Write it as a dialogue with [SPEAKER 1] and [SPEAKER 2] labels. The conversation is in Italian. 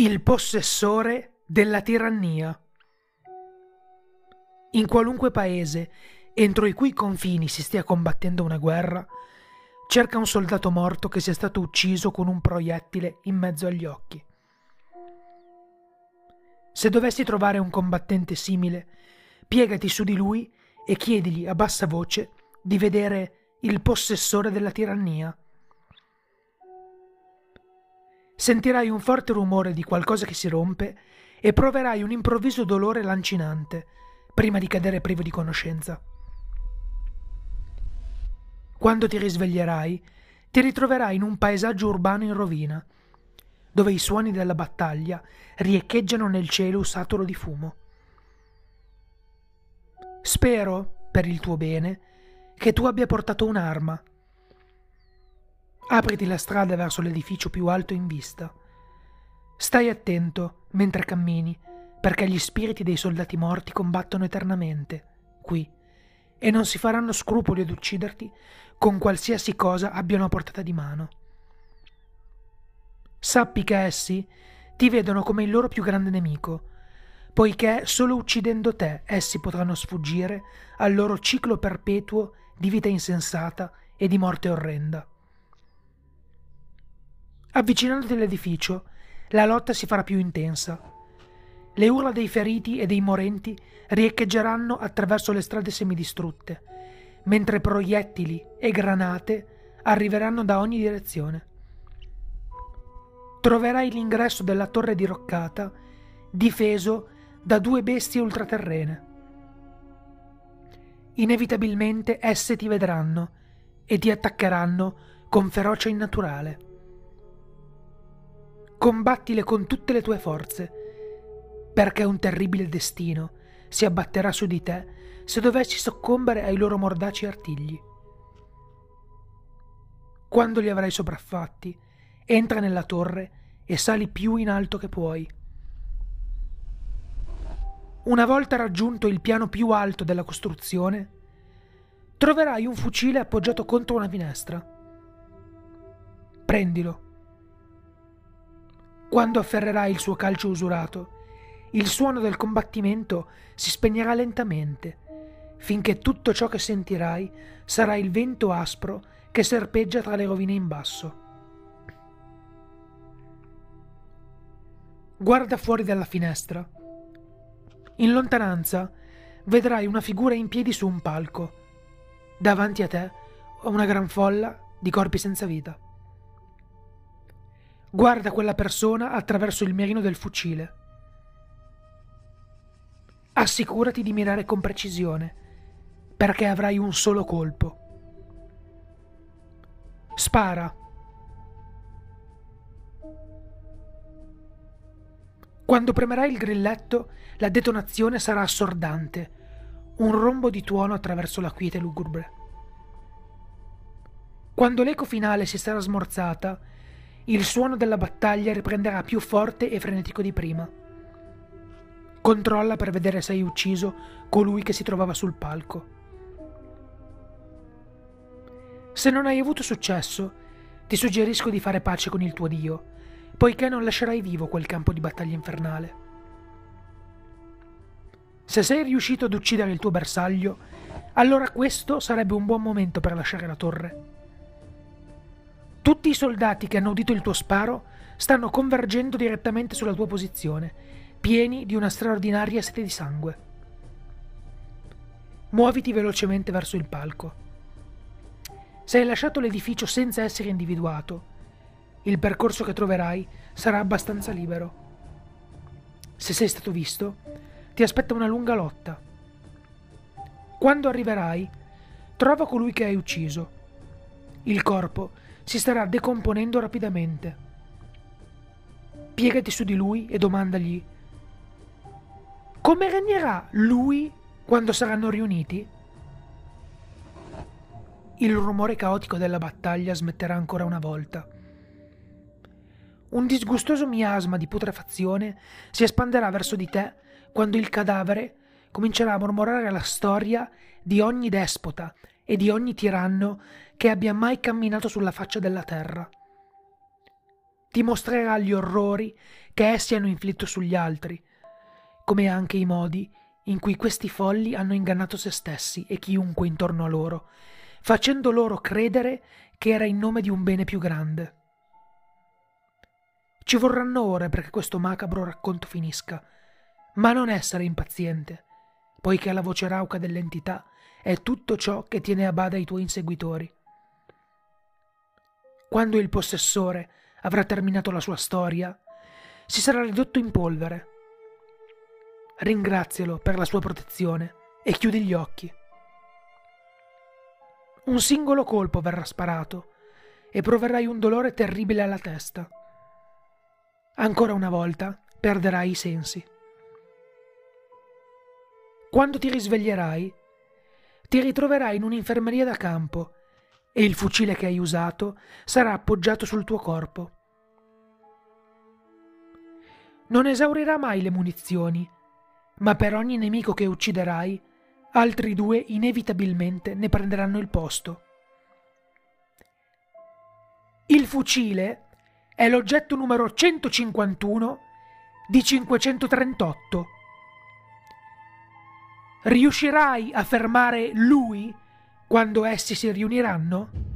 [SPEAKER 1] il possessore della tirannia. In qualunque paese entro i cui confini si stia combattendo una guerra, cerca un soldato morto che sia stato ucciso con un proiettile in mezzo agli occhi. Se dovessi trovare un combattente simile, piegati su di lui e chiedigli a bassa voce di vedere il possessore della tirannia sentirai un forte rumore di qualcosa che si rompe e proverai un improvviso dolore lancinante prima di cadere privo di conoscenza. Quando ti risveglierai, ti ritroverai in un paesaggio urbano in rovina, dove i suoni della battaglia riecheggiano nel cielo saturo di fumo. Spero, per il tuo bene, che tu abbia portato un'arma Apriti la strada verso l'edificio più alto in vista. Stai attento mentre cammini, perché gli spiriti dei soldati morti combattono eternamente, qui, e non si faranno scrupoli ad ucciderti con qualsiasi cosa abbiano a portata di mano. Sappi che essi ti vedono come il loro più grande nemico, poiché solo uccidendo te essi potranno sfuggire al loro ciclo perpetuo di vita insensata e di morte orrenda. Avvicinandoti all'edificio, la lotta si farà più intensa. Le urla dei feriti e dei morenti riecheggeranno attraverso le strade semidistrutte, mentre proiettili e granate arriveranno da ogni direzione. Troverai l'ingresso della torre diroccata difeso da due bestie ultraterrene. Inevitabilmente esse ti vedranno e ti attaccheranno con ferocia innaturale combattile con tutte le tue forze, perché un terribile destino si abbatterà su di te se dovessi soccombere ai loro mordaci artigli. Quando li avrai sopraffatti, entra nella torre e sali più in alto che puoi. Una volta raggiunto il piano più alto della costruzione, troverai un fucile appoggiato contro una finestra. Prendilo quando afferrerai il suo calcio usurato, il suono del combattimento si spegnerà lentamente, finché tutto ciò che sentirai sarà il vento aspro che serpeggia tra le rovine in basso. Guarda fuori dalla finestra. In lontananza vedrai una figura in piedi su un palco. Davanti a te una gran folla di corpi senza vita. Guarda quella persona attraverso il mirino del fucile. Assicurati di mirare con precisione, perché avrai un solo colpo. Spara. Quando premerai il grilletto, la detonazione sarà assordante, un rombo di tuono attraverso la quiete lugubre. Quando l'eco finale si sarà smorzata, il suono della battaglia riprenderà più forte e frenetico di prima. Controlla per vedere se hai ucciso colui che si trovava sul palco. Se non hai avuto successo, ti suggerisco di fare pace con il tuo Dio, poiché non lascerai vivo quel campo di battaglia infernale. Se sei riuscito ad uccidere il tuo bersaglio, allora questo sarebbe un buon momento per lasciare la torre. Tutti i soldati che hanno udito il tuo sparo stanno convergendo direttamente sulla tua posizione, pieni di una straordinaria sete di sangue. Muoviti velocemente verso il palco. Se hai lasciato l'edificio senza essere individuato, il percorso che troverai sarà abbastanza libero. Se sei stato visto, ti aspetta una lunga lotta. Quando arriverai, trova colui che hai ucciso. Il corpo si starà decomponendo rapidamente. Piegati su di lui e domandagli come regnerà lui quando saranno riuniti? Il rumore caotico della battaglia smetterà ancora una volta. Un disgustoso miasma di putrefazione si espanderà verso di te quando il cadavere comincerà a mormorare la storia di ogni despota e di ogni tiranno che abbia mai camminato sulla faccia della terra. ti mostrerà gli orrori che essi hanno inflitto sugli altri, come anche i modi in cui questi folli hanno ingannato se stessi e chiunque intorno a loro, facendo loro credere che era in nome di un bene più grande. Ci vorranno ore perché questo macabro racconto finisca, ma non essere impaziente, poiché la voce rauca dell'entità è tutto ciò che tiene a bada i tuoi inseguitori. Quando il possessore avrà terminato la sua storia, si sarà ridotto in polvere. Ringrazialo per la sua protezione e chiudi gli occhi. Un singolo colpo verrà sparato e proverai un dolore terribile alla testa. Ancora una volta perderai i sensi. Quando ti risveglierai, ti ritroverai in un'infermeria da campo e il fucile che hai usato sarà appoggiato sul tuo corpo. Non esaurirà mai le munizioni, ma per ogni nemico che ucciderai, altri due inevitabilmente ne prenderanno il posto. Il fucile è l'oggetto numero 151 di 538. Riuscirai a fermare lui quando essi si riuniranno?